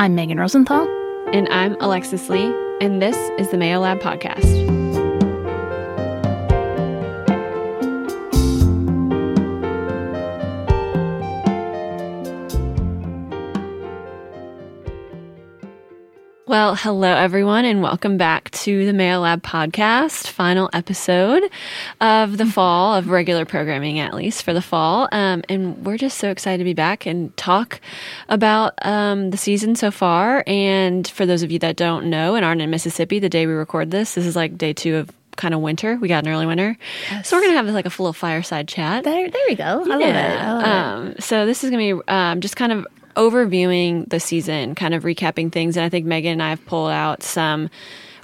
I'm Megan Rosenthal. And I'm Alexis Lee, and this is the Mayo Lab Podcast. Well, hello everyone, and welcome back to the Mayo Lab podcast, final episode of the fall of regular programming, at least for the fall. Um, and we're just so excited to be back and talk about um, the season so far. And for those of you that don't know and aren't in Mississippi, the day we record this, this is like day two of kind of winter. We got an early winter, yes. so we're gonna have like a full fireside chat. There, there we go. I love it. I love um, it. So this is gonna be um, just kind of overviewing the season, kind of recapping things. And I think Megan and I have pulled out some,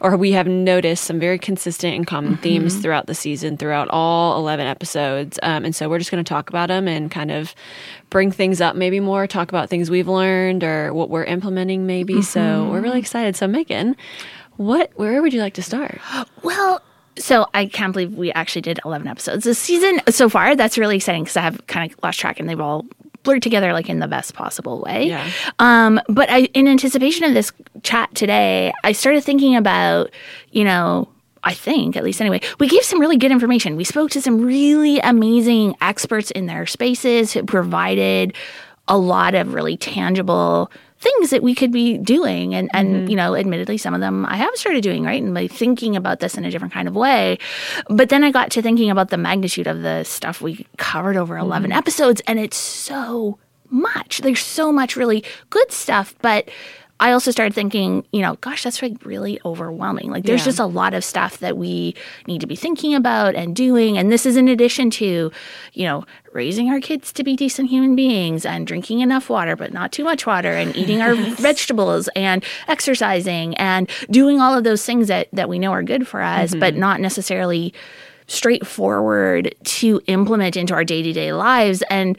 or we have noticed some very consistent and common mm-hmm. themes throughout the season, throughout all 11 episodes. Um, and so we're just going to talk about them and kind of bring things up maybe more, talk about things we've learned or what we're implementing maybe. Mm-hmm. So we're really excited. So, Megan, what, where would you like to start? Well, so I can't believe we actually did 11 episodes this season so far. That's really exciting because I have kind of lost track and they've all blurred together like in the best possible way. Yeah. Um, but I, in anticipation of this chat today, I started thinking about, you know, I think, at least anyway, we gave some really good information. We spoke to some really amazing experts in their spaces who provided a lot of really tangible things that we could be doing and and mm-hmm. you know admittedly some of them I have started doing right and by thinking about this in a different kind of way but then I got to thinking about the magnitude of the stuff we covered over 11 mm-hmm. episodes and it's so much there's so much really good stuff but I also started thinking, you know, gosh, that's like really overwhelming. Like there's yeah. just a lot of stuff that we need to be thinking about and doing. And this is in addition to, you know, raising our kids to be decent human beings and drinking enough water, but not too much water and eating our vegetables and exercising and doing all of those things that, that we know are good for us, mm-hmm. but not necessarily straightforward to implement into our day to day lives. And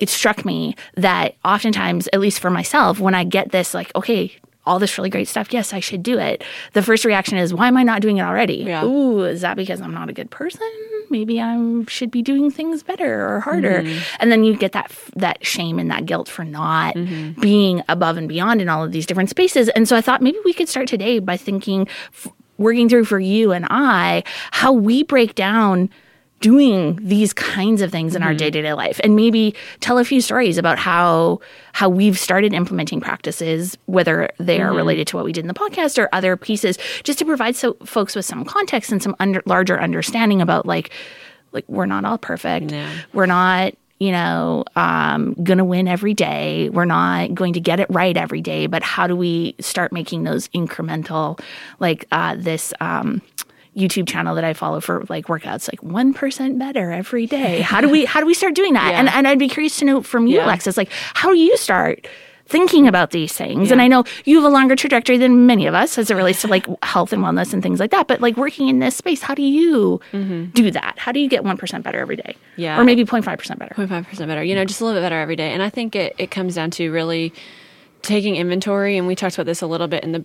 it struck me that oftentimes, at least for myself, when I get this, like, okay, all this really great stuff, yes, I should do it. The first reaction is, why am I not doing it already? Yeah. Ooh, is that because I'm not a good person? Maybe I should be doing things better or harder. Mm-hmm. And then you get that that shame and that guilt for not mm-hmm. being above and beyond in all of these different spaces. And so I thought maybe we could start today by thinking, working through for you and I, how we break down doing these kinds of things in mm-hmm. our day-to-day life and maybe tell a few stories about how how we've started implementing practices whether they are mm-hmm. related to what we did in the podcast or other pieces just to provide so folks with some context and some under, larger understanding about like like we're not all perfect no. we're not you know, um, going to win every day. We're not going to get it right every day, but how do we start making those incremental, like uh, this um, YouTube channel that I follow for like workouts, like one percent better every day. How do we how do we start doing that? Yeah. And and I'd be curious to know from you, yeah. Alexis, like how do you start thinking about these things? Yeah. And I know you have a longer trajectory than many of us as it relates to like health and wellness and things like that. But like working in this space, how do you mm-hmm. do that? How do you get one percent better every day? Yeah, or maybe 0.5 percent better. 0.5 percent better. You know, just a little bit better every day. And I think it it comes down to really taking inventory and we talked about this a little bit in the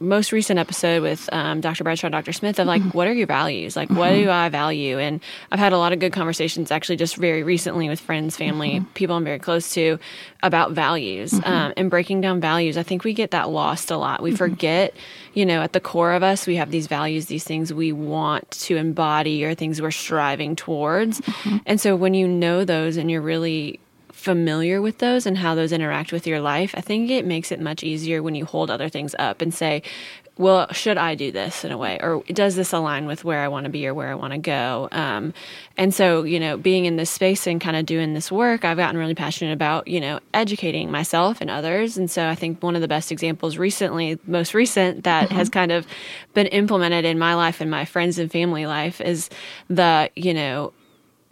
most recent episode with um, Dr. Bradshaw and Dr. Smith of like, mm-hmm. what are your values? Like, mm-hmm. what do I value? And I've had a lot of good conversations actually just very recently with friends, family, mm-hmm. people I'm very close to about values mm-hmm. um, and breaking down values. I think we get that lost a lot. We mm-hmm. forget, you know, at the core of us, we have these values, these things we want to embody or things we're striving towards. Mm-hmm. And so when you know those and you're really familiar with those and how those interact with your life, I think it makes it much easier when you hold other things up and say, well, should I do this in a way? Or does this align with where I want to be or where I want to go? Um, and so, you know, being in this space and kind of doing this work, I've gotten really passionate about, you know, educating myself and others. And so I think one of the best examples recently, most recent, that mm-hmm. has kind of been implemented in my life and my friends and family life is the, you know,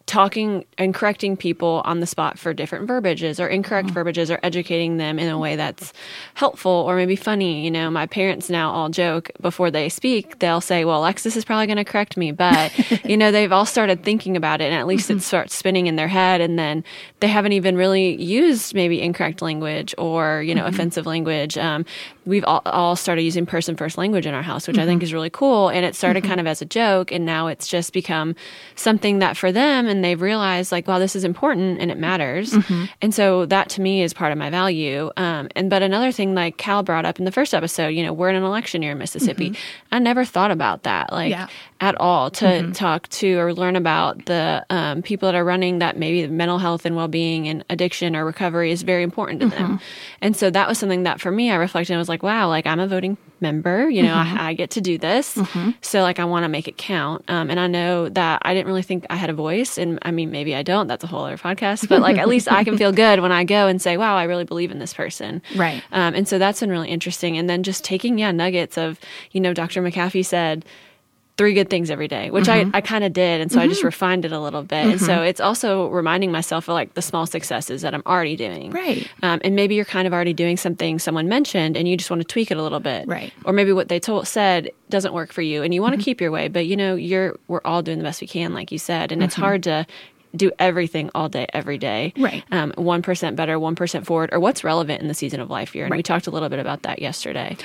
talking and correcting people on the spot for different verbiages or incorrect mm-hmm. verbiages or educating them in a way that's helpful or maybe funny. You know, my parents now all joke before they speak, they'll say, Well, Alexis is probably going to correct me. But, you know, they've all started thinking about it and at least mm-hmm. it starts spinning in their head. And then they haven't even really used maybe incorrect language or, you know, mm-hmm. offensive language. Um, we've all, all, started using person first language in our house, which I think mm-hmm. is really cool. And it started mm-hmm. kind of as a joke. And now it's just become something that for them, and they've realized like, wow, this is important and it matters. Mm-hmm. And so that to me is part of my value. Um, and but another thing like Cal brought up in the first episode, you know, we're in an election year in Mississippi. I never thought about that like Mm-hmm. Yeah. at all to talk to or learn about the um, people that are running that maybe mental health and well-being and addiction or recovery is very important to them. And so that was something that for me I reflected and was like, wow, like I'm a voting member, you know, I, I get to do this. So like I want to make it count. Um, and I know that I didn't really think I had a voice and I mean maybe I don't, that's a whole other podcast, but like at least I can feel good when I go and say, wow, I really believe in this person. Right. Um, and so that's been really interesting. And then just taking, yeah, nuggets of, you know, Dr. McAfee said, three good things every day, which I, mm-hmm. I kind of did. And so I just mm-hmm. refined it a little bit. And so mm-hmm. it's also reminding myself of like the small successes that I'm already doing. Right. Um, and maybe you're kind of already doing something someone mentioned and you just want to tweak it a little bit. Right. Or maybe what they told said doesn't work for you and you want to keep your way, but you know, you're, we're all doing the best we can, like you said. And it's hard to, do everything all day, every day. Right. Um, 1% better, 1% forward, or what's relevant in the season of life you're in. We talked a little bit about that yesterday.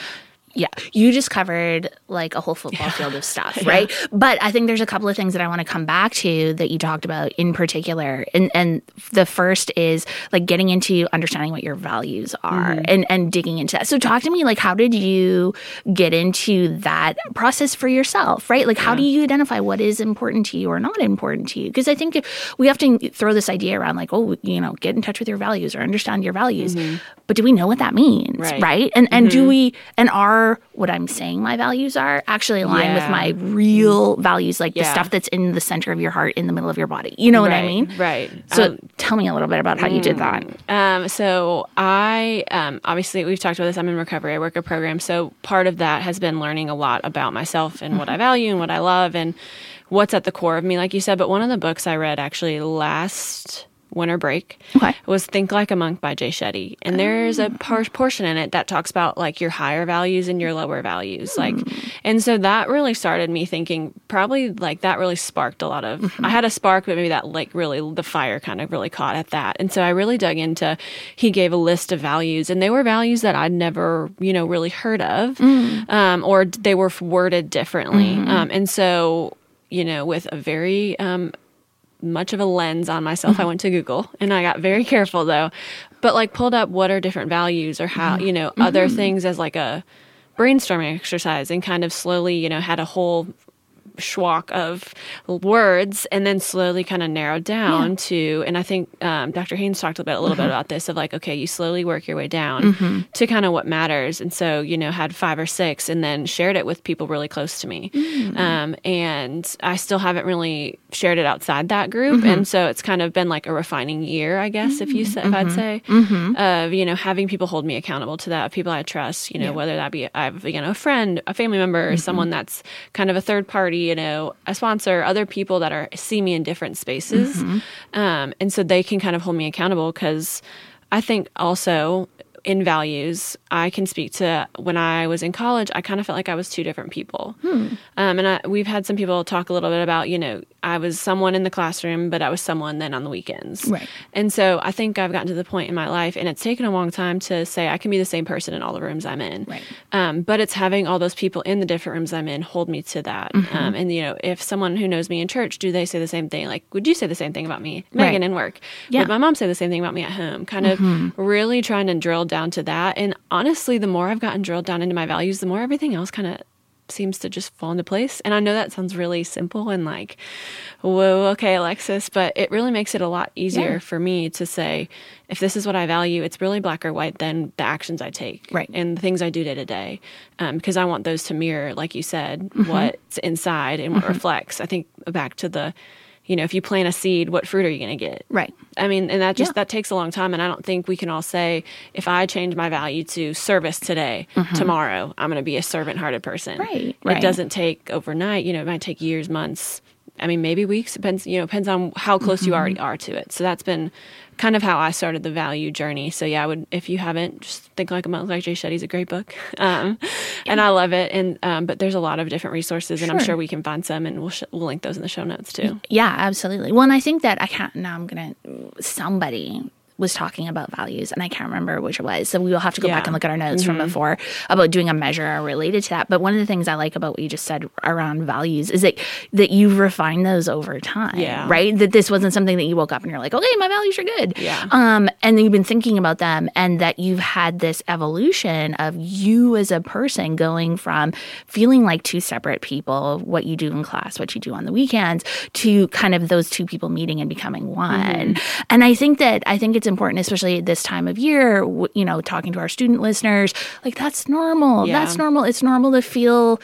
Yeah, you just covered like a whole football field of stuff, right? But I think there's a couple of things that I want to come back to that you talked about in particular, and and the first is like getting into understanding what your values are mm-hmm. and and digging into that. So talk to me, like how did you get into that process for yourself, right? Like how do you identify what is important to you or not important to you? Because I think we often throw this idea around like, oh, you know, get in touch with your values or understand your values, mm-hmm. But do we know what that means, Right. right? And and do we and are what I'm saying my values are actually aligned with my real values, like the stuff that's in the center of your heart, in the middle of your body. You know what I mean? right. So Um, tell me a little bit about how you did that. Um, so I um, obviously we've talked about this. I'm in recovery. I work a program. So part of that has been learning a lot about myself and what I value and what I love and what's at the core of me, like you said. But one of the books I read actually last winter break Okay. was Think Like a Monk by Jay Shetty. And there's a par- portion in it that talks about like your higher values and your lower values. Like, and so that really started me thinking probably like that really sparked a lot of, I had a spark, but maybe that like really the fire kind of really caught at that. And so I really dug into, he gave a list of values and they were values that I'd never, you know, really heard of, um, or they were worded differently. Um, and so, you know, with a very, um, much of a lens on myself. I mm-hmm. went to Google and I got very careful though, but like pulled up what are different values or how, mm-hmm. you know, other mm-hmm. things as like a brainstorming exercise and kind of slowly, you know, had a whole schwack of words and then slowly kind of narrowed down to and i think um, dr haynes talked a bit a little bit uh-huh. about this of like okay you slowly work your way down mm-hmm. to kind of what matters. And so you know had five or six and then shared it with people really close to me. Mm. Um, and i still haven't really shared it outside that group. Mm-hmm. And so it's kind of been like a refining year i guess if you mm, say if i'd mm-hmm. say of you know having people hold me accountable to that people i trust you know whether that be i have you know a friend a family member or someone that's kind of a third party you know a sponsor other people that are see me in different spaces. Um, and so they can kind of hold me accountable because i think also in values i can speak to when i was in college i kind of felt like i was two different people. Um, and I, we've had some people talk a little bit about you know i was someone in the classroom but i was someone then on the weekends Right. and so I think I've gotten to the point in my life, and it's taken a long time to say I can be the same person in all the rooms I'm in. Right. Um, but it's having all those people in the different rooms I'm in hold me to that. Mm-hmm. Um, and you know, if someone who knows me in church, do they say the same thing? Like, would you say the same thing about me, Right. Megan, in work? Yeah. Would my mom say the same thing about me at home? Kind of Mm-hmm. really trying to drill down to that. And honestly, the more I've gotten drilled down into my values, the more everything else kind of seems to just fall into place. And I know that sounds really simple and like, whoa, okay, Alexis, but it really makes it a lot easier Yeah. for me to say, if this is what I value, it's really black or white, then the actions I take Right. and the things I do day to day. Um, because I want those to mirror, like you said, Mm-hmm. what's inside and what reflects. I think back to the, you know, if you plant a seed, what fruit are you going to get? Right. I mean, and that just Yeah. that takes a long time, and I don't think we can all say if I change my value to service today, tomorrow I'm going to be a servant-hearted person. Mm-hmm. Right, It right. doesn't take overnight. You know, it might take years, months. I mean, maybe weeks. Depends. You know, depends on how close you already Mm-hmm. are to it. So that's been kind of how I started the value journey. So yeah, I would if you haven't, just think like a monk like Jay Shetty's a great book, um, and I love it. And um, but there's a lot of different resources, and I'm Sure. sure we can find some, and we'll sh- we'll link those in the show notes too. Yeah, absolutely. Well, and I think that I can't. Now I'm gonna somebody was talking about values, and I can't remember which it was. So we will have to go Yeah. back and look at our notes from before about doing a measure related to that. But one of the things I like about what you just said around values is that that you've refined those over time, Yeah. right? That this wasn't something that you woke up and you're like, okay, my values are good, Yeah. um, and you've been thinking about them, and that you've had this evolution of you as a person going from feeling like two separate people, what you do in class, what you do on the weekends, to kind of those two people meeting and becoming one. And I think that I think it's important, especially at this time of year, you know, talking to our student listeners, like that's normal. Yeah. That's normal. It's normal to feel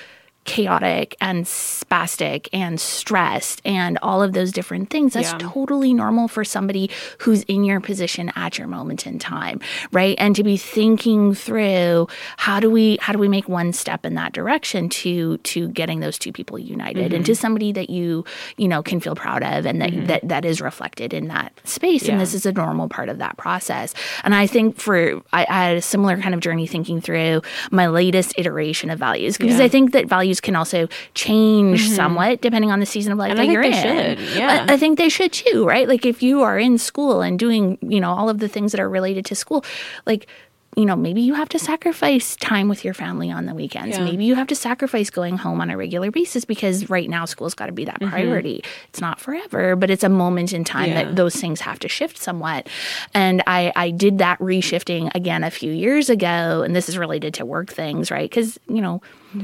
chaotic and spastic and stressed and all of those different things. That's Yeah. totally normal for somebody who's in your position at your moment in time, right? And to be thinking through how do we how do we make one step in that direction to to getting those two people united into Mm-hmm. somebody that you you know can feel proud of and that that, that is reflected in that space. And this is a normal part of that process. And I think for I, I had a similar kind of journey thinking through my latest iteration of values because Yeah. I think that values can also change somewhat depending on the season of life And that I think you're they in. should, yeah. I, I think they should too, right? Like if you are in school and doing, you know, all of the things that are related to school, like you know, maybe you have to sacrifice time with your family on the weekends. Yeah. Maybe you have to sacrifice going home on a regular basis because right now school's got to be Mm-hmm. that priority. It's not forever, but it's a moment in time Yeah. that those things have to shift somewhat. And I, I did that reshifting again a few years ago. And this is related to work things, right? Because, you know,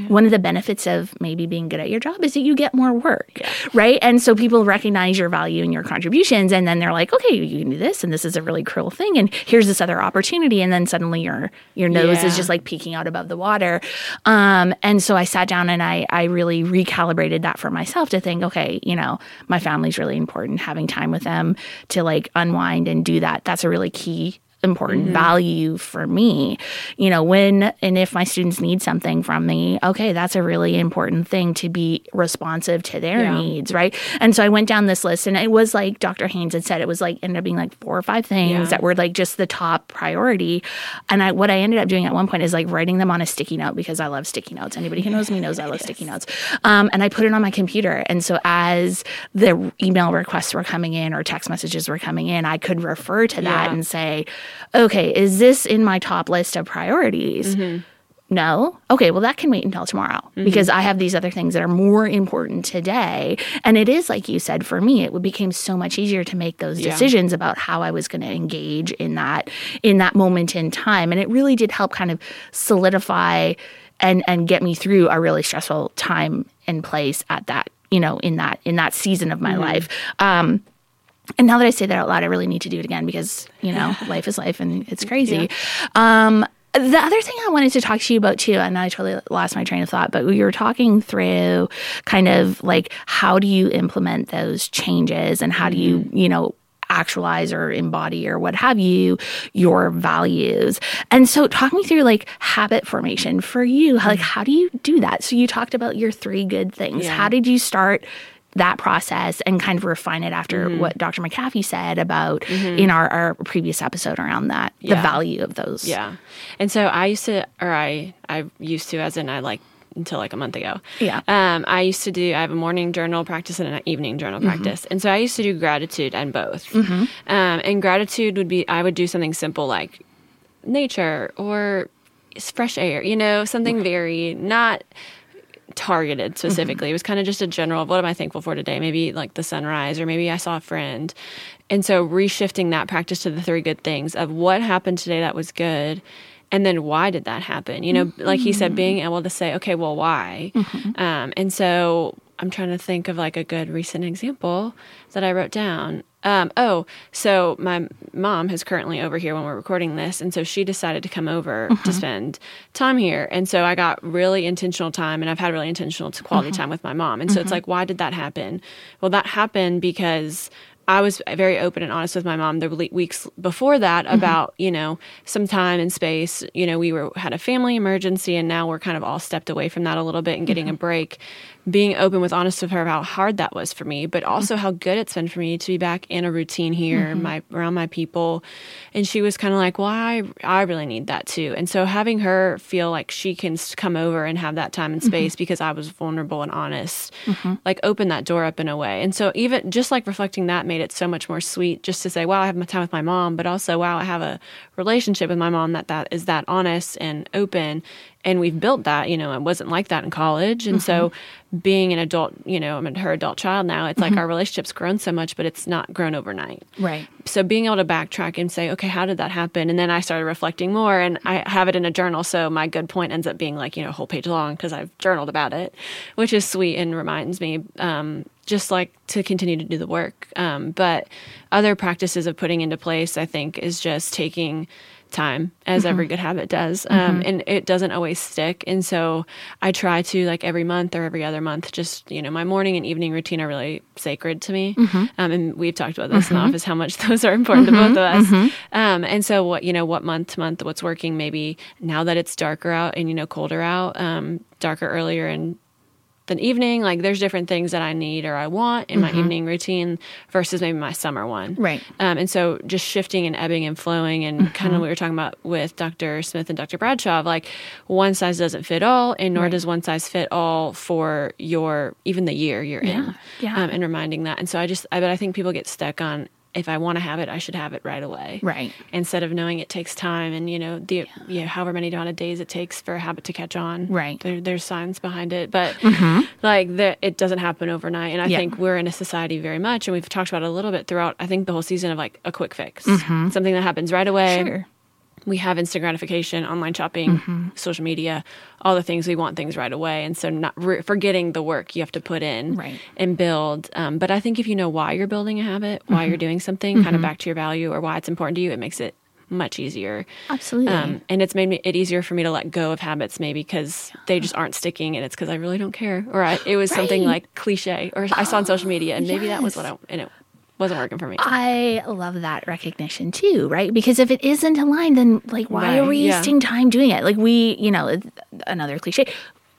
one of the benefits of maybe being good at your job is that you get more work, right? And so people recognize your value and your contributions, and then they're like, okay, you can do this, and this is a really cruel thing, and here's this other opportunity, and then suddenly your your nose is just like peeking out above the water. Um, and so I sat down and I I really recalibrated that for myself to think, okay, you know, my family's really important. Having time with them to like unwind and do that, that's a really key important value for me. You know, when and if my students need something from me, okay, that's a really important thing to be responsive to their Yeah. needs, right? And so I went down this list and it was like Dr. Haynes had said, it was like ended up being like four or five things Yeah. that were like just the top priority. And I what I ended up doing at one point is like writing them on a sticky note because I love sticky notes. Anybody who knows me knows I love sticky notes. Um, and I put it on my computer. And so as the email requests were coming in or text messages were coming in, I could refer to that Yeah. and say, okay, is this in my top list of priorities? Mm-hmm. No. Okay, well, that can wait until tomorrow mm-hmm. because I have these other things that are more important today. And it is, like you said, for me, it became so much easier to make those Yeah. decisions about how I was going to engage in that in that moment in time. And it really did help kind of solidify and and get me through a really stressful time and place at that you know in that in that season of my mm-hmm. life. Um, and now that I say that out loud, I really need to do it again because, you know, life is life and it's crazy. Um, the other thing I wanted to talk to you about too, and I totally lost my train of thought, but we were talking through kind of like how do you implement those changes and how do you, you know, actualize or embody or what have you your values? And so talk me through like habit formation for you. Like how do you do that? So you talked about your three good things. Yeah. how did you start that process and kind of refine it after Mm-hmm. what Dr. McAfee said about in our, our previous episode around that, the value of those. Yeah. And so I used to, or I, I used to, as in I like until like a month ago. Yeah. Um, I used to do, I have a morning journal practice and an evening journal Mm-hmm. practice. And so I used to do gratitude and both. Um, and gratitude would be, I would do something simple like nature or fresh air, you know, something very not targeted mm-hmm. specifically. It was kind of just a general, of what am I thankful for today? Maybe like the sunrise, or maybe I saw a friend. And so reshifting that practice to the three good things of what happened today that was good. And then why did that happen? You know, like he said, being mm-hmm. able to say, okay, well, why? Mm-hmm. Um, and so I'm trying to think of like a good recent example that I wrote down. Um, oh, so my mom is currently over here when we're recording this, and so she decided to come over to mm-hmm. spend time here, and so I got really intentional time, and I've had really intentional quality mm-hmm. time with my mom, and so it's mm-hmm. like, why did that happen? Well, that happened because I was very open and honest with my mom the weeks before that about you know some time and space. You know, we were had a family emergency, and now we're kind of all stepped away from that a little bit and getting a break. Being open with honest with her about how hard that was for me, but also how good it's been for me to be back in a routine here, mm-hmm. my around my people. And she was kind of like, "Well, I I really need that too." And so having her feel like she can come over and have that time and mm-hmm. space because I was vulnerable and honest, mm-hmm. like open that door up in a way. And so even just like reflecting that made it so much more sweet just to say, wow, I have my time with my mom, but also, wow, I have a relationship with my mom that that is that honest and open. And we've built that, you know, it wasn't like that in college. And so being an adult, you know, I'm her adult child now, it's like our relationship's grown so much, but it's not grown overnight. Right. So being able to backtrack and say, okay, how did that happen? And then I started reflecting more and I have it in a journal. So my good point ends up being like, you know, a whole page long because I've journaled about it, which is sweet and reminds me um, just like to continue to do the work. Um, but other practices of putting into place, I think, is just taking time as every good habit does. Um, and it doesn't always stick. And so i try to like every month or every other month just you know my morning and evening routine are really sacred to me. Um, and we've talked about this in the office how much those are important to both of us. Um, and so what you know what month to month what's working maybe now that it's darker out and you know colder out um, darker earlier and than evening like there's different things that i need or i want in my evening routine versus maybe my summer one Right. um, and so just shifting and ebbing and flowing and kind Mm-hmm. of what we were talking about with dr smith and dr bradshaw of like one size doesn't fit all and nor does one size fit all for your even the year you're in yeah. Um, and reminding that and so i just i but i think people get stuck on if i want to have it i should have it right away Right. instead of knowing it takes time and you know the you know, however many amount of days it takes for a habit to catch on Right. there, there's science behind it but mm-hmm. like the, it doesn't happen overnight and i Yeah. think we're in a society very much and we've talked about it a little bit throughout i think the whole season of like a quick fix mm-hmm. something that happens right away Sure. We have instant gratification online shopping Mm-hmm. social media all the things we want things right away and so not re- forgetting the work you have to put in Right. and build um, but i think if you know why you're building a habit Mm-hmm. why you're doing something kind of back to your value or why it's important to you it makes it much easier Absolutely. um, and it's made me, it easier for me to let go of habits maybe because they just aren't sticking and it's because i really don't care or I, it was something like cliche or i saw on social media and maybe that was what i and it wasn't working for me I love that recognition too, right? Because if it isn't aligned, then like, why are Right, we yeah. wasting time doing it? Like, we, you know, another cliche.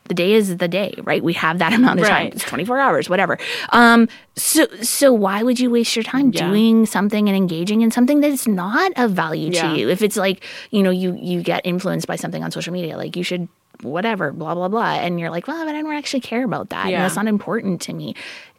The day is the day, right? We have that amount of time. It's 24 hours, whatever. Um, so, so why would you waste your time Yeah. doing something and engaging in something that's not of value Yeah. to you? If it's like, you know, you you get influenced by something on social media, like you should whatever, blah blah blah, and you're like, well, but I don't actually care about that. Yeah. And that's not important to me.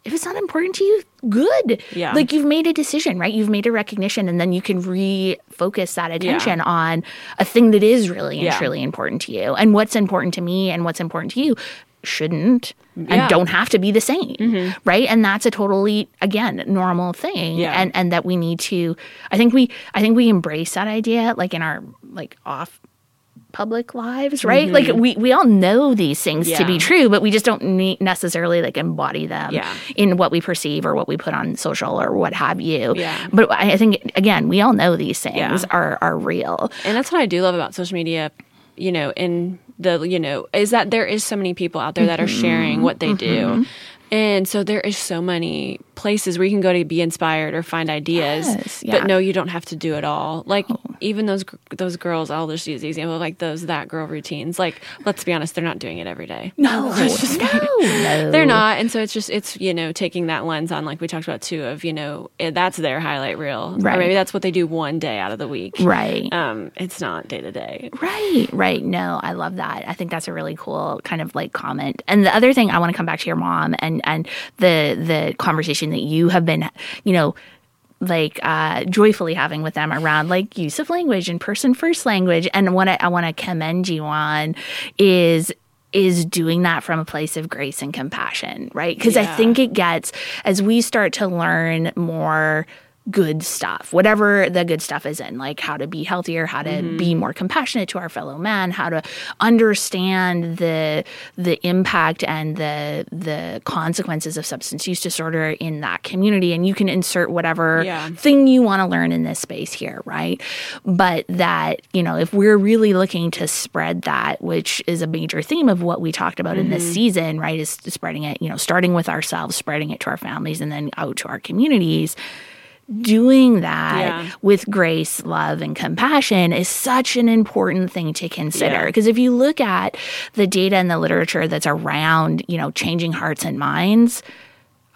If it's not important to you, good. Yeah. Like you've made a decision, right? You've made a recognition, and then you can refocus that attention on a thing that is really and Yeah. truly important to you. And what's important to me and what's important to you shouldn't and Yeah. don't have to be the same, mm-hmm. right? And that's a totally again normal thing, Yeah. and and that we need to. I think we I think we embrace that idea, like in our like off public lives, right? Mm-hmm. Like we we all know these things to be true, but we just don't necessarily like embody them Yeah. in what we perceive or what we put on social or what have you. Yeah. But I think again, we all know these things Yeah. are are real. And that's what I do love about social media, you know, in the, you know, is that there is so many people out there that are sharing mm-hmm. what they do. Mm-hmm. And so there is so many places where you can go to be inspired or find ideas. Yes, yeah. But no, you don't have to do it all. Like even those those girls, I'll just use the example of like those that girl routines. Like let's be honest, they're not doing it every day. No, no, no. They're not, and so it's just it's you know taking that lens on like we talked about too of you know that's their highlight reel, Right. or maybe that's what they do one day out of the week, Right. Um, it's not day to day. Right, right. No, I love that. I think that's a really cool kind of like comment. And the other thing I want to come back to your mom and and the the conversation that you have been, you know, like uh, joyfully having with them around like use of language and person first language. And what I, I want to commend you on is is doing that from a place of grace and compassion, right? Because I think it gets as we start to learn more good stuff, whatever the good stuff is in, like how to be healthier, how to be mm-hmm. more compassionate to our fellow man, how to understand the the impact and the the consequences of substance use disorder in that community. And you can insert whatever Yeah. thing you want to learn in this space here, right? But that, you know, if we're really looking to spread that, which is a major theme of what we talked about in this mm-hmm. season, right, is spreading it, you know, starting with ourselves, spreading it to our families, and then out to our communities. Doing that Yeah. with grace, love, and compassion is such an important thing to consider. Yeah. Because if you look at the data and the literature that's around, you know, changing hearts and minds,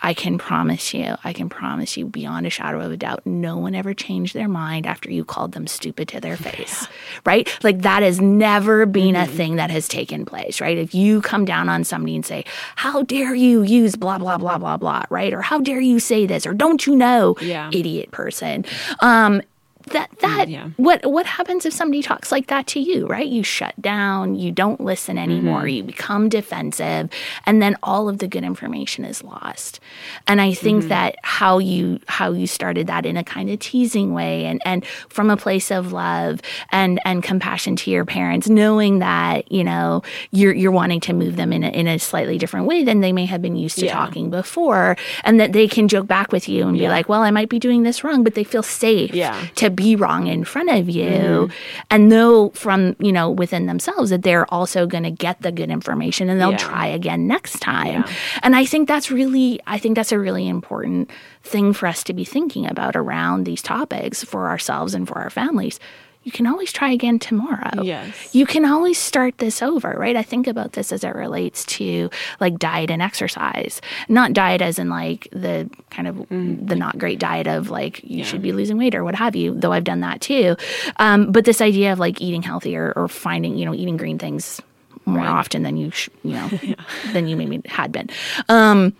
I can promise you, I can promise you beyond a shadow of a doubt, no one ever changed their mind after you called them stupid to their face, right? Like that has never been a thing that has taken place, right? If you come down on somebody and say, How dare you use blah, blah, blah, blah, blah, right? Or how dare you say this? Or don't you know, Yeah. idiot person? Um, that that yeah. what what happens if somebody talks like that to you right you shut down you don't listen anymore you become defensive and then all of the good information is lost and i think that how you how you started that in a kind of teasing way and and from a place of love and and compassion to your parents knowing that you know you're you're wanting to move them in a, in a slightly different way than they may have been used to Yeah. talking before and that they can joke back with you and be like well i might be doing this wrong but they feel safe Yeah. Mm-hmm. to be wrong in front of you mm-hmm. and know from you know within themselves that they're also going to get the good information and they'll Yeah. try again next time Yeah. and i think that's really i think that's a really important thing for us to be thinking about around these topics for ourselves and for our families you can always try again tomorrow Yes. you can always start this over, right? I think about this as it relates to like diet and exercise. Not diet as in like the kind of the not great diet of like you should be losing weight or what have you, though I've done that too. Um, but this idea of like eating healthier or finding, you know, eating green things more often than you, sh- you know, than you maybe had been. Um,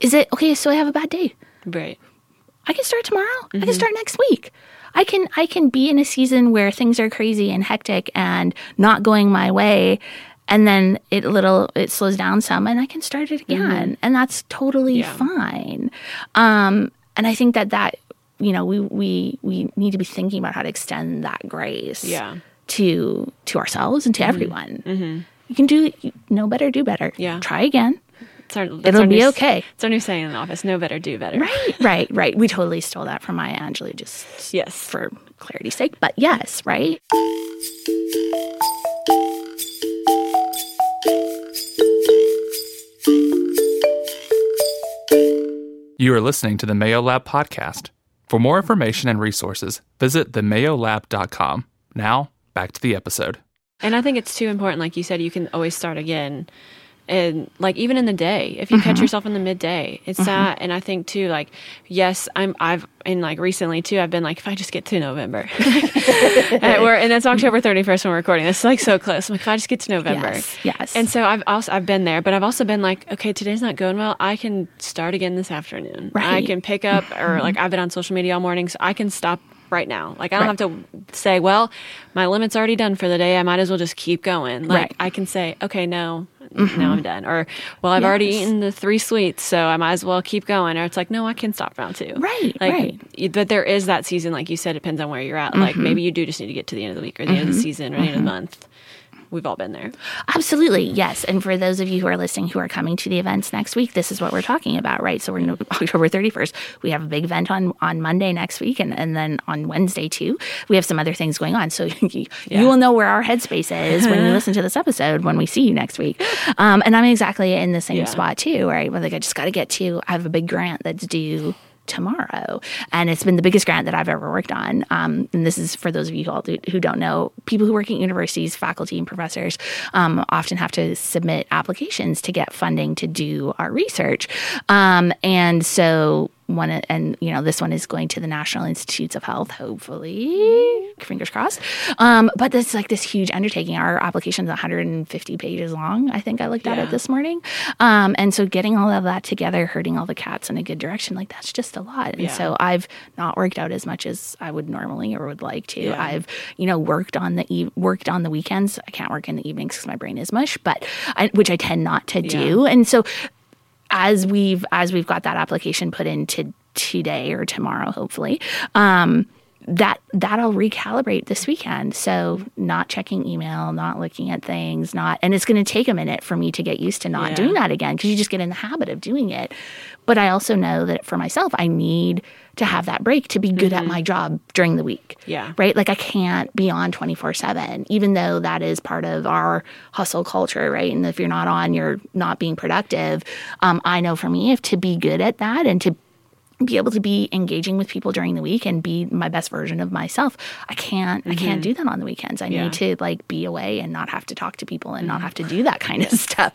is it okay? So I have a bad day. Right. I can start tomorrow. I can start next week. I can I can be in a season where things are crazy and hectic and not going my way and then it little it slows down some and I can start it mm-hmm. again and that's totally Yeah. fine. Um and I think that that you know we we we need to be thinking about how to extend that grace Yeah. to to ourselves and to mm-hmm. everyone. Mm-hmm. You can do know better, do better. Yeah. Try again. It's our, that's It'll our be new, okay. It's our new saying in the office: "Know better, do better." Right, right, right. We totally stole that from Maya Angelou just Yes. for clarity's sake. But yes, right? You are listening to the Mayo Lab podcast. For more information and resources, visit themayolab.com. Now, back to the episode. And I think it's too important, like you said, you can always start again. And like even in the day, if you catch mm-hmm. yourself in the midday, it's mm-hmm. that. And I think too, like, yes, I'm, I've, and like recently too, I've been like, if I just get to November, and, we're, and it's October 31st when we're recording this, is like so close. I'm like, if I just get to November. Yes, yes. And so I've also, I've been there, but I've also been like, okay, today's not going well. I can start again this afternoon. right. I can pick up, or mm-hmm. like I've been on social media all morning, so I can stop right now. Like I don't have to say, well, my limit's already done for the day. I might as well just keep going. Like Right. I can say, okay, no, mm-hmm. now I'm done. Or well, I've already eaten the three sweets, so I might as well keep going. Or it's like, no, I can stop now too. Right, Like, right. But there is that season, like you said, depends on where you're at. Like mm-hmm. maybe you do just need to get to the end of the week or the end of the mm-hmm. season or the end of the month. We've all been there. Absolutely, yes. And for those of you who are listening who are coming to the events next week, this is what we're talking about, right? So we're in October 31st. We have a big event on, on Monday next week, and, and then on Wednesday too. We have some other things going on. So you, you will know where our headspace is when you listen to this episode when we see you next week. Um, and I'm exactly in the same Yeah. spot too, right? Where like I just got to get to, I have a big grant that's due tomorrow. And it's been the biggest grant that I've ever worked on. Um, and this is for those of you who, who don't know, people who work at universities, faculty and professors um, often have to submit applications to get funding to do our research. Um, and so one and you know this one is going to the National Institutes of Health, hopefully, fingers crossed. Um, but it's like this huge undertaking. Our application is 150 pages long. I think I looked at it this morning. Um, and so getting all of that together, herding all the cats in a good direction, like that's just a lot. And Yeah. so I've not worked out as much as I would normally or would like to. Yeah. I've you know worked on the e- worked on the weekends. I can't work in the evenings because my brain is mush, but I, which I tend not to do. And so as we've as we've got that application put into today or tomorrow, hopefully, um, that that'll recalibrate this weekend. So not checking email, not looking at things, not and it's going to take a minute for me to get used to not Yeah. doing that again because you just get in the habit of doing it. But I also know that for myself, I need to have that break to be good at my job during the week. Yeah. Right. Like I can't be on 24 7, even though that is part of our hustle culture. Right. And if you're not on, you're not being productive. Um, I know for me, if to be good at that and to be able to be engaging with people during the week and be my best version of myself. I can't I can't do that on the weekends. I Yeah. need to like be away and not have to talk to people and not have to do that kind of stuff.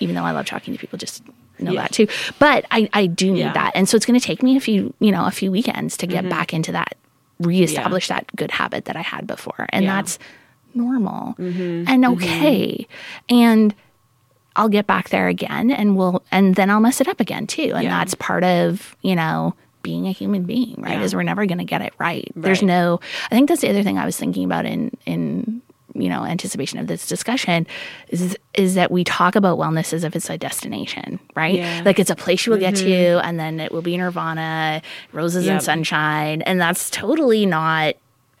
Even though I love talking to people, just know Yeah. that too. But I, I do need Yeah. Mm-hmm. that. And so it's going to take me a few, you know, a few weekends to get back into that, reestablish that good habit that I had before. And. Mm-hmm. that's normal and okay. And I'll get back there again and we'll, and then I'll mess it up again too. And Yeah. that's part of, you know, being a human being, right? Yeah. Is we're never going to get it right. There's no, I think that's the other thing I was thinking about in, in, you know, anticipation of this discussion is is that we talk about wellness as if it's a destination, right? Yeah. Mm-hmm. Like it's a place you will get to, and then it will be nirvana, roses and sunshine, and that's totally not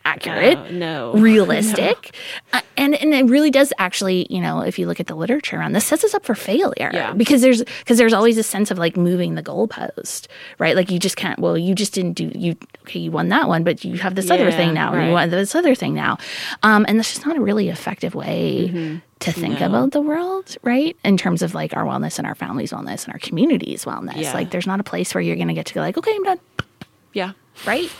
accurate No, no. realistic Uh, and and it really does actually you know if you look at the literature around this sets us up for failure Yeah. because there's because there's always a sense of like moving the goalpost right like you just can't well you just didn't do you okay you won that one but you have this other thing now and you want this other thing now um and that's just not a really effective way to think Mm-hmm. No. about the world right in terms of like our wellness and our family's wellness and our community's wellness Yeah. like there's not a place where you're going to get to go like okay i'm done Yeah. right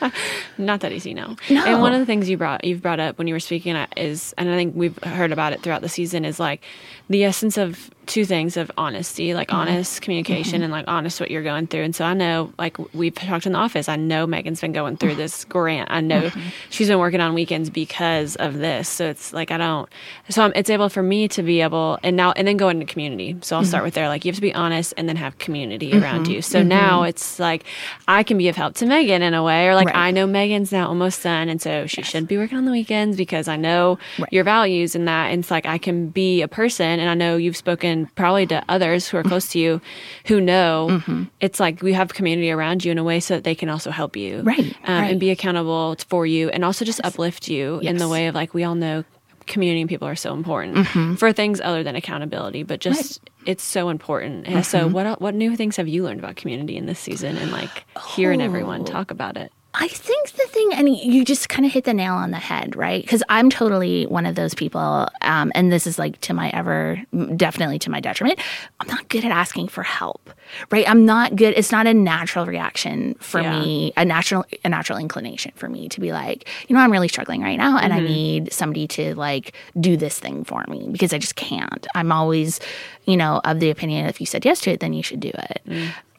Not that easy, no. No. And one of the things you brought you've brought up when you were speaking uh, is, and I think we've heard about it throughout the season, is like the essence of two things of honesty, like Mm-hmm. honest communication and like honest what you're going through. And so I know, like we've talked in the office, I know Megan's been going through this grant. I know Mm-hmm. she's been working on weekends because of this. So it's like I don't. So I'm, it's able for me to be able, and now and then go into community. So I'll Mm-hmm. start with there. Like you have to be honest and then have community around you. So now it's like I can be of help to Megan in a way, or like Right. I know Megan's now almost done, and so she should be working on the weekends because I know Right. your values and that. And it's like I can be a person, and I know you've spoken probably to others who are close to you who know Mm-hmm. it's like we have community around you in a way so that they can also help you, Right, Um, right. and be accountable for you, and also just uplift you in the way of like we all know community and people are so important Mm-hmm. for things other than accountability, but just it's so important. And so, Mm-hmm. what what new things have you learned about community in this season, and like hearing Oh. everyone talk about it? I think the thing, and you just kind of hit the nail on the head, right? Because I'm totally one of those people, um, and this is like to my ever, definitely to my detriment. I'm not good at asking for help, right? I'm not good. It's not a natural reaction for Yeah. me, a natural, a natural inclination for me to be like, you know, I'm really struggling right now, and I need somebody to like do this thing for me because I just can't. I'm always, you know, of the opinion if you said yes to it, then you should do it,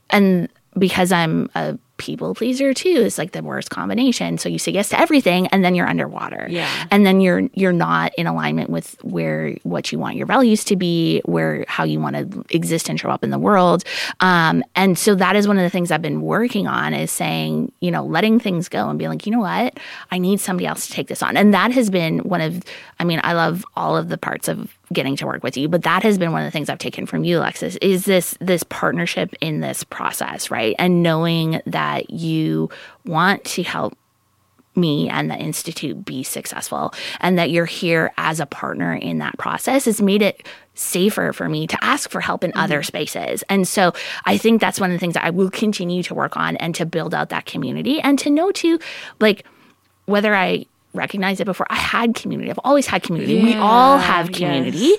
and because I'm a people pleaser too is like the worst combination. So you say yes to everything and then you're underwater. Yeah. And then you're you're not in alignment with where what you want your values to be, where how you want to exist and show up in the world. Um, and so that is one of the things I've been working on is saying, you know, letting things go and being like, you know what? I need somebody else to take this on. And that has been one of I mean, I love all of the parts of getting to work with you, but that has been one of the things I've taken from you, Alexis, is this this partnership in this process, right? And knowing that you want to help me and the institute be successful and that you're here as a partner in that process has made it safer for me to ask for help in other mm-hmm. spaces. And so i think that's one of the things that i will continue to work on and to build out that community and to know too like whether i recognize it before i had community. I've always had community. We all Yeah, have yes.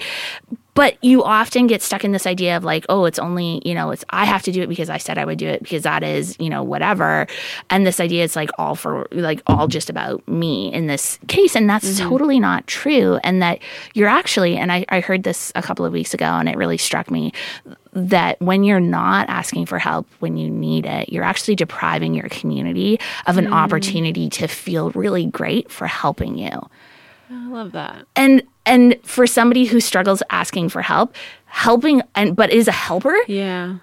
But you often get stuck in this idea of like oh it's only you know it's i have to do it because i said i would do it because that is you know whatever. And this idea is like all for like all just about me in this case. And that's mm-hmm. totally not true. And that you're actually and I, I heard this a couple of weeks ago and it really struck me that when you're not asking for help when you need it you're actually depriving your community of an mm. opportunity to feel really great for helping you I love that. and and for somebody who struggles asking for help helping and but is a helper Yeah.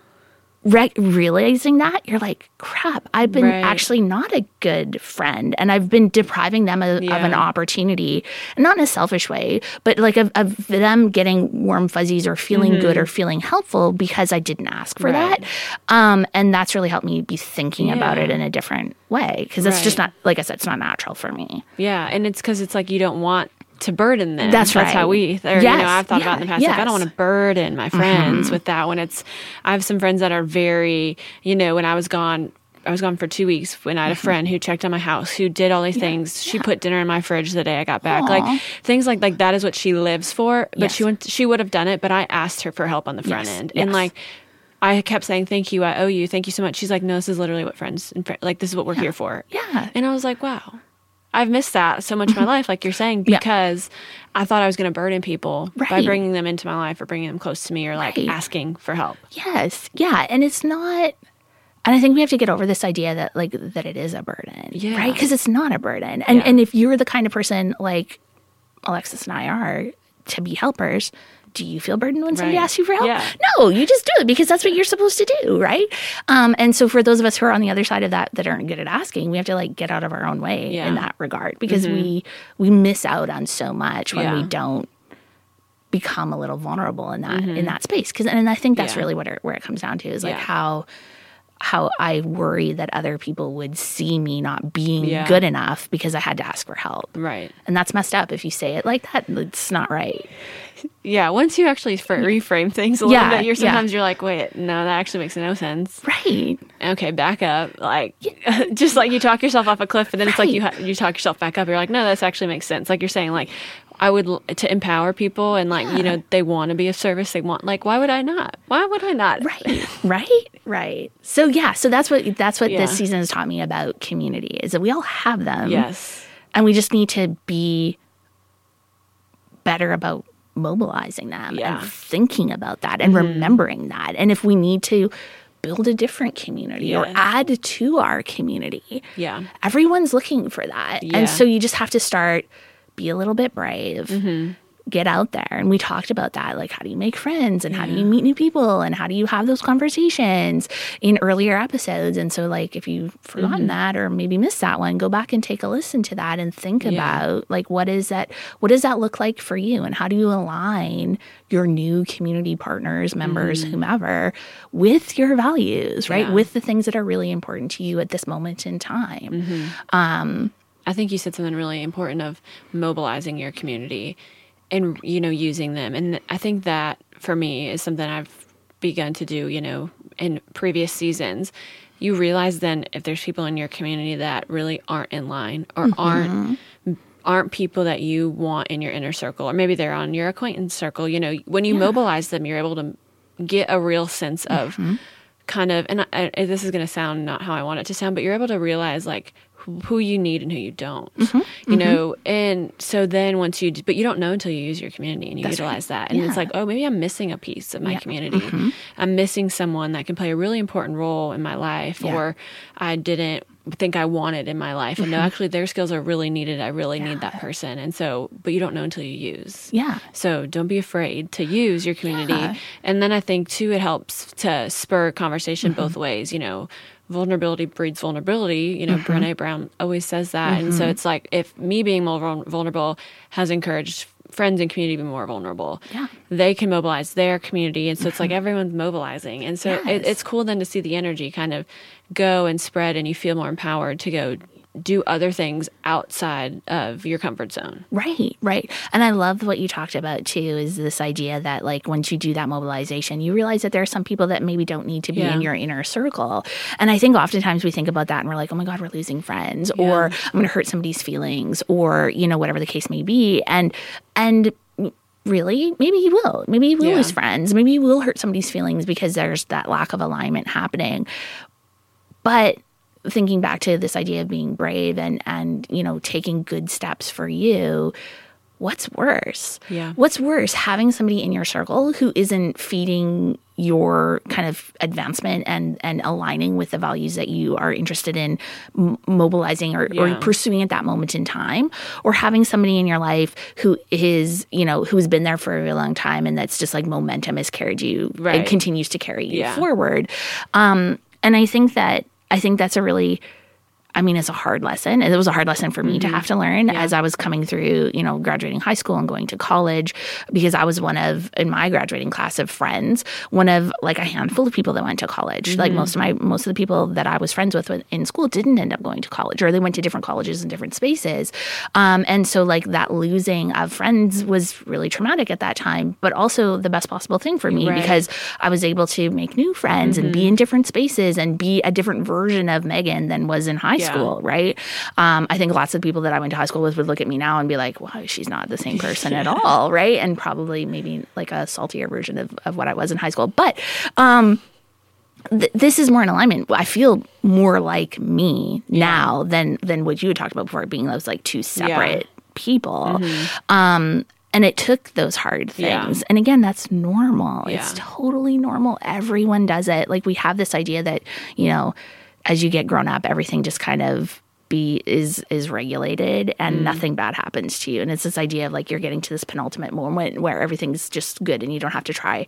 Re- realizing that you're like crap i've been Right. actually not a good friend and i've been depriving them of, of an Yeah. opportunity not in a selfish way but like of, of them getting warm fuzzies or feeling good or feeling helpful because i didn't ask for Mm-hmm. Right. that um, and that's really helped me be thinking about it in a different way because it's just not like i said it's not natural for me Yeah, and it's because it's like you don't want to burden them. That's right. That's how we, or, you know, I've thought about in the yeah, past, like, I don't want to burden my mm-hmm. friends with that when it's, I have some friends that are very, you know, when I was gone, I was gone for two weeks when I had a mm-hmm. friend who checked on my house, who did all these things. She put dinner in my fridge the day I got back. Aw. Like things like like that is what she lives for. But Yes. she went she would have done it, but I asked her for help on the front Yes, end. And like I kept saying, Thank you, I owe you, thank you so much. She's like, No, this is literally what friends and fri- like this is what we're here for. Yeah. And I was like, Wow. I've missed that so much in my mm-hmm. life, like you're saying, Yeah. because I thought I was going to burden people by bringing them into my life or bringing them close to me or like Right. asking for help. Yes. Yeah. And it's not and I think we have to get over this idea that like that it is a burden. Yeah. Right? Because it's not a burden. And Yeah. and if you're the kind of person like Alexis and I are to be helpers, do you feel burdened when somebody Right. asks you for help? Yeah. No, you just do it because that's what you're supposed to do, right? Um, and so for those of us who are on the other side of that that aren't good at asking, we have to like get out of our own way Yeah. in that regard because we we miss out on so much when we don't become a little vulnerable in that in that space because and I think that's Yeah. really what it, where it comes down to is like Yeah. how how I worry that other people would see me not being Yeah. good enough because I had to ask for help. Right. And that's messed up if you say it like that. It's not right. Yeah. Once you actually fr- reframe things a little Yeah, bit, you're yeah. sometimes you're like, wait, no, that actually makes no sense. Right. Okay, back up. Like, just like you talk yourself off a cliff, and then it's like you ha- you talk yourself back up. You're like, no, this actually makes sense. Like you're saying, like I would to empower people, and like you know, they want to be of service. They want like, why would I not? Why would I not? Right. right. Right. So yeah, so that's what that's what Yeah. this season has taught me about community is that we all have them. Yes. And we just need to be better about mobilizing them Yeah. Mm-hmm. and thinking about that and remembering that. And if we need to build a different community or add to our community, Yeah. everyone's looking for that. Yeah. And so you just have to start be a little bit brave. Mm-hmm. Get out there. And we talked about that. Like, how do you make friends and how do you meet new people and how do you have those conversations in earlier episodes? And so, like, if you've forgotten that or maybe missed that one, go back and take a listen to that and think Yeah. about, like, what is that? What does that look like for you? And how do you align your new community partners, members, whomever, with your values, right? Mm-hmm. Yeah. With the things that are really important to you at this moment in time. Mm-hmm. I think you said something really important of mobilizing your community and you know using them. And I think that for me is something I've begun to do, you know, in previous seasons. You realize then if there's people in your community that really aren't in line or mm-hmm. aren't aren't people that you want in your inner circle or maybe they're on your acquaintance circle, you know, when you mobilize them, you're able to get a real sense of mm-hmm. kind of and I, I, this is going to sound not how I want it to sound, but you're able to realize like who, you need and who you don't. Mm-hmm. You know, and so then once you, but you don't know until you use your community and you That's right. utilize that, and Yeah. it's like, oh, maybe I'm missing a piece of my Yeah. community. I'm missing someone that can play a really important role in my life, Yeah. or I didn't think I wanted in my life, and no, actually their skills are really needed. I really need that person, and so, but you don't know until you use. Yeah. So don't be afraid to use your community. Yeah. And then I think too, it helps to spur conversation Mm-hmm. both ways. You know, vulnerability breeds vulnerability. You know, Mm-hmm. Brene Brown always says that. And so it's like if me being more vulnerable has encouraged friends and community to be more vulnerable, Yeah. Mm-hmm. they can mobilize their community. And so it's like everyone's mobilizing. And so it, it's cool then to see the energy kind of go and spread and you feel more empowered to go do other things outside of your comfort zone. Right, right. And I love what you talked about too is this idea that like once you do that mobilization, you realize that there are some people that maybe don't need to be Yeah. in your inner circle. And I think oftentimes we think about that and we're like, "Oh my god, we're losing friends," or "I'm going to hurt somebody's feelings," or you know whatever the case may be. And and really maybe you will maybe you will Yeah. lose friends maybe you will hurt somebody's feelings because there's that lack of alignment happening but thinking back to this idea of being brave and and you know taking good steps for you what's worse Yeah. what's worse having somebody in your circle who isn't feeding your kind of advancement and and aligning with the values that you are interested in m- mobilizing or, or pursuing at that moment in time or having somebody in your life who is you know who's been there for a really long time and that's just like momentum has carried you right. and continues to carry you Yeah. forward um and i think that i think that's a really I mean, it's a hard lesson. And it was a hard lesson for me Mm-hmm. to have to learn as I was coming through, you know, graduating high school and going to college because I was one of, in my graduating class of friends, one of like a handful of people that went to college. Mm-hmm. Like most of my, most of the people that I was friends with in school didn't end up going to college or they went to different colleges in different spaces. Um, and so, like, that losing of friends was really traumatic at that time, but also the best possible thing for me Right. because I was able to make new friends and Mm-hmm. be in different spaces and be a different version of Megan than was in high Yeah. school, right? Um, I think lots of people that I went to high school with would look at me now and be like, wow, she's not the same person at all, right? And probably maybe like a saltier version of, of what I was in high school. But um, th- this is more in alignment. I feel more like me now than than what you had talked about before, being those like two separate people. Um, and it took those hard Mm-hmm. Yeah. things. And again, that's normal. It's totally normal. Everyone does it. Like we have this idea that you know, as you get grown up, everything just kind of be is is regulated and Mm-hmm. nothing bad happens to you and it's this idea of like you're getting to this penultimate moment where everything's just good and you don't have to try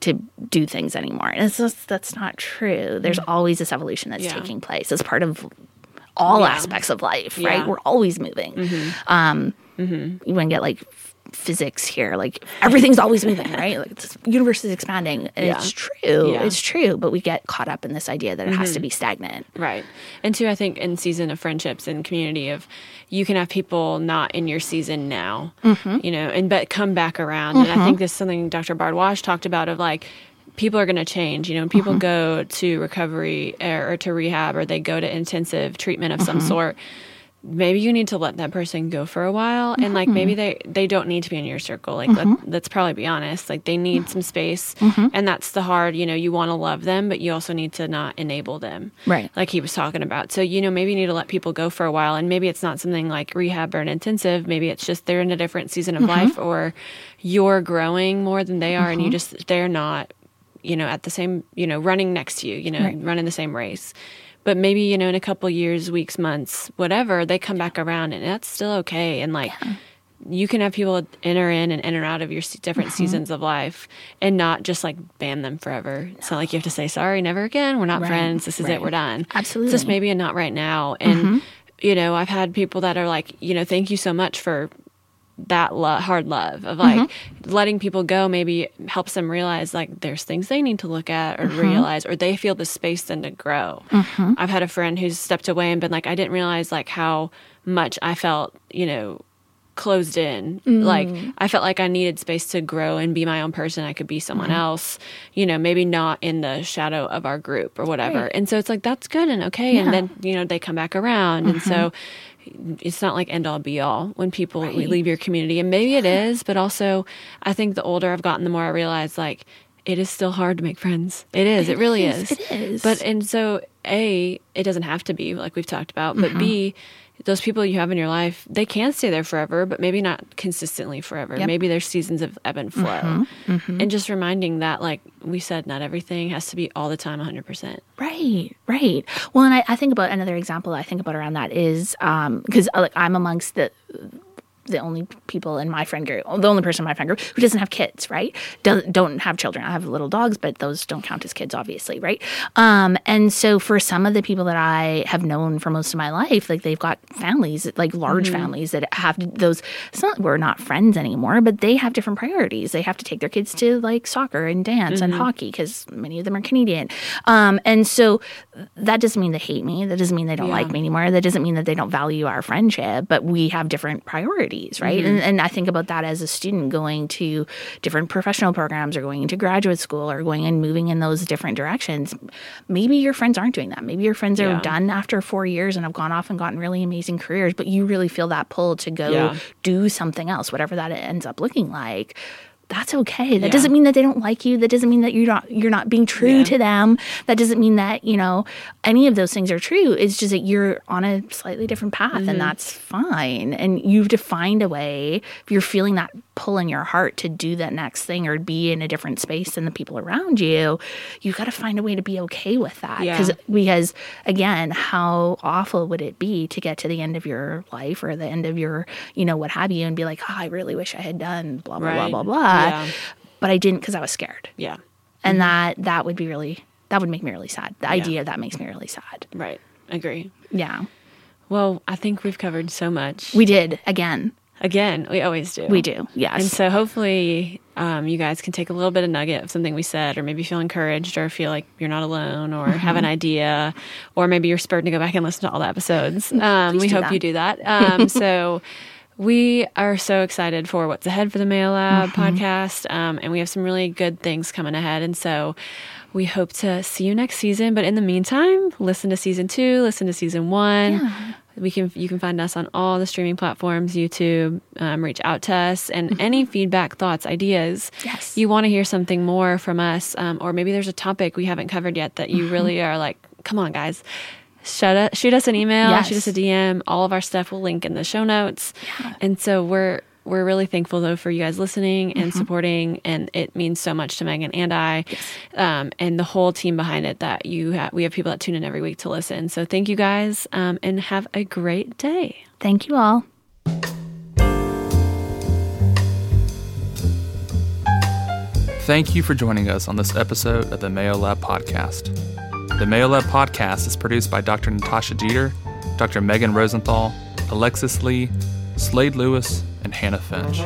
to do things anymore and it's just that's not true there's always this evolution that's Mm-hmm. Yeah. taking place as part of all Yeah. aspects of life Yeah. right we're always moving um you want to get like physics here like everything's always moving right like the universe is expanding and Yeah. it's true Yeah. it's true but we get caught up in this idea that it has to mm-hmm. be stagnant Right. And two, I think in season of friendships and community of you can have people not in your season now, mm-hmm. you know, and but come back around. And I think mm-hmm. this is something Dr. Bardwash talked about of like people are going to change. You know, when people go to recovery or, or to rehab or they go to intensive treatment of some sort. Maybe you need to let that person go for a while, and like mm-hmm. maybe they they don't need to be in your circle. Like let, mm-hmm. let's probably be honest. Like they need some space, mm-hmm. and that's the hard. You know, you want to love them, but you also need to not enable them Right. like he was talking about. So, you know, maybe you need to let people go for a while. And maybe it's not something like rehab or an intensive. Maybe it's just they're in a different season of life or you're growing more than they are and you just, they're not, you know, at the same, you know, running next to you, you know, Right. running the same race. But maybe, you know, in a couple years, weeks, months, whatever, they come back around and that's still okay. And like, you can have people enter in and enter out of your different Mm-hmm. seasons of life and not just like ban them forever. It's not like you have to say, sorry, never again. We're not Right, friends. This is right. it. We're done. Absolutely. It's just maybe a not right now. And, you know, I've had people that are like, you know, thank you so much for that lo- hard love of mm-hmm. like letting people go maybe helps them realize like there's things they need to look at or mm-hmm. realize or they feel the space then to grow. Mm-hmm. I've had a friend who's stepped away and been like i didn't realize like how much i felt you know closed in. Mm. Like i felt like i needed space to grow and be my own person. I could be someone else you know maybe not in the shadow of our group or whatever. And so it's like that's good and okay. And then you know they come back around. And so it's not like end all be all when people leave your community and maybe it is but also i think the older i've gotten the more i realize like it is still hard to make friends. It is. It, really is, is. It is. but and so a it doesn't have to be like we've talked about but uh-huh. b those people you have in your life they can stay there forever but maybe not consistently forever. Yep. maybe there's seasons of ebb and flow. Mm-hmm. Mm-hmm. And just reminding that like we said not everything has to be all the time 100% Right, right. Well, and I, I think about another example I think about around that is um, because uh, like I'm amongst the the only people in my friend group, the only person in my friend group who doesn't have kids, right? Don't, don't have children. I have little dogs, but those don't count as kids, obviously, right? Um, and so for some of the people that I have known for most of my life, like they've got families, like large families that have those. It's not we're not friends anymore, but they have different priorities. They have to take their kids to like soccer and dance and hockey because many of them are Canadian. Um, and so that doesn't mean they hate me. That doesn't mean they don't Yeah. like me anymore. That doesn't mean that they don't value our friendship, but we have different priorities, right? And, mm-hmm. and I think about that as a student going to different professional programs or going into graduate school or going and moving in those different directions. Maybe your friends aren't doing that. Maybe your friends are Yeah. done after four years and have gone off and gotten really amazing careers, but you really feel that pull to go Yeah. do something else, whatever that ends up looking like. That's okay. That Yeah. doesn't mean that they don't like you. That doesn't mean that you're not you're not being true Yeah. to them. That doesn't mean that, you know, any of those things are true. It's just that you're on a slightly different path Mm-hmm. and that's fine. And you have to find a way if you're feeling that pull in your heart to do that next thing or be in a different space than the people around you, you got to find a way to be okay with that. Yeah. Because because again, how awful would it be to get to the end of your life or the end of your, you know, what have you and be like, "Oh, I really wish I had done blah blah blah Right. blah. Blah." Yeah. But I didn't because I was scared. Yeah. And that that would be really that would make me really sad. The idea of that makes me really sad. Right. Agree. Yeah. Well i think we've covered so much. We did. Again again we always do we do yes And so hopefully um, you guys can take a little bit of nugget of something we said, or maybe feel encouraged, or feel like you're not alone, or have an idea, or maybe you're spurred to go back and listen to all the episodes. Um, we hope that. you do that. Um, so we are so excited for what's ahead for the Mayo Lab podcast, um, and we have some really good things coming ahead. And so we hope to see you next season. But in the meantime, listen to season two, listen to season one. We can you can find us on all the streaming platforms, YouTube. Um, reach out to us and any feedback, thoughts, ideas. Yes. you want to hear something more from us, um, or maybe there's a topic we haven't covered yet that you really are like, come on, guys. Shoot us, shoot us an email, Yes. shoot us a DM. All of our stuff will link in the show notes. And so we're we're really thankful though for you guys listening and supporting, and it means so much to Megan and I, um, and the whole team behind it. That you have, we have people that tune in every week to listen. So thank you guys, um, and have a great day. Thank you all. Thank you for joining us on this episode of the Mayo Lab Podcast. The Mayo Lab Podcast is produced by Dr. Natasha Jeter, Dr. Megan Rosenthal, Alexis Lee, Slade Lewis, and Hannah Finch.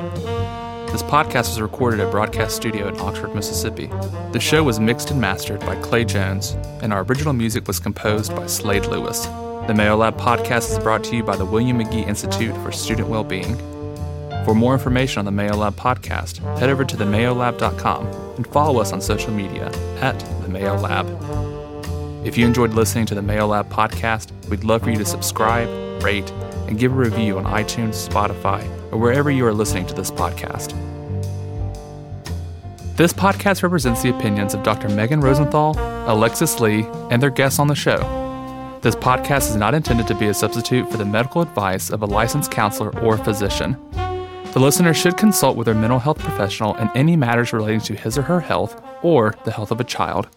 This podcast was recorded at Broadcast Studio in Oxford, Mississippi. The show was mixed and mastered by Clay Jones, and our original music was composed by Slade Lewis. The Mayo Lab Podcast is brought to you by the William Magee Institute for Student Wellbeing. For more information on the Mayo Lab podcast, head over to themayolab.com and follow us on social media at the Mayo Lab. If you enjoyed listening to the Mayo Lab podcast, we'd love for you to subscribe, rate, and give a review on iTunes, Spotify, or wherever you are listening to this podcast. This podcast represents the opinions of Dr. Megan Rosenthal, Alexis Lee, and their guests on the show. This podcast is not intended to be a substitute for the medical advice of a licensed counselor or physician. The listener should consult with their mental health professional in any matters relating to his or her health or the health of a child.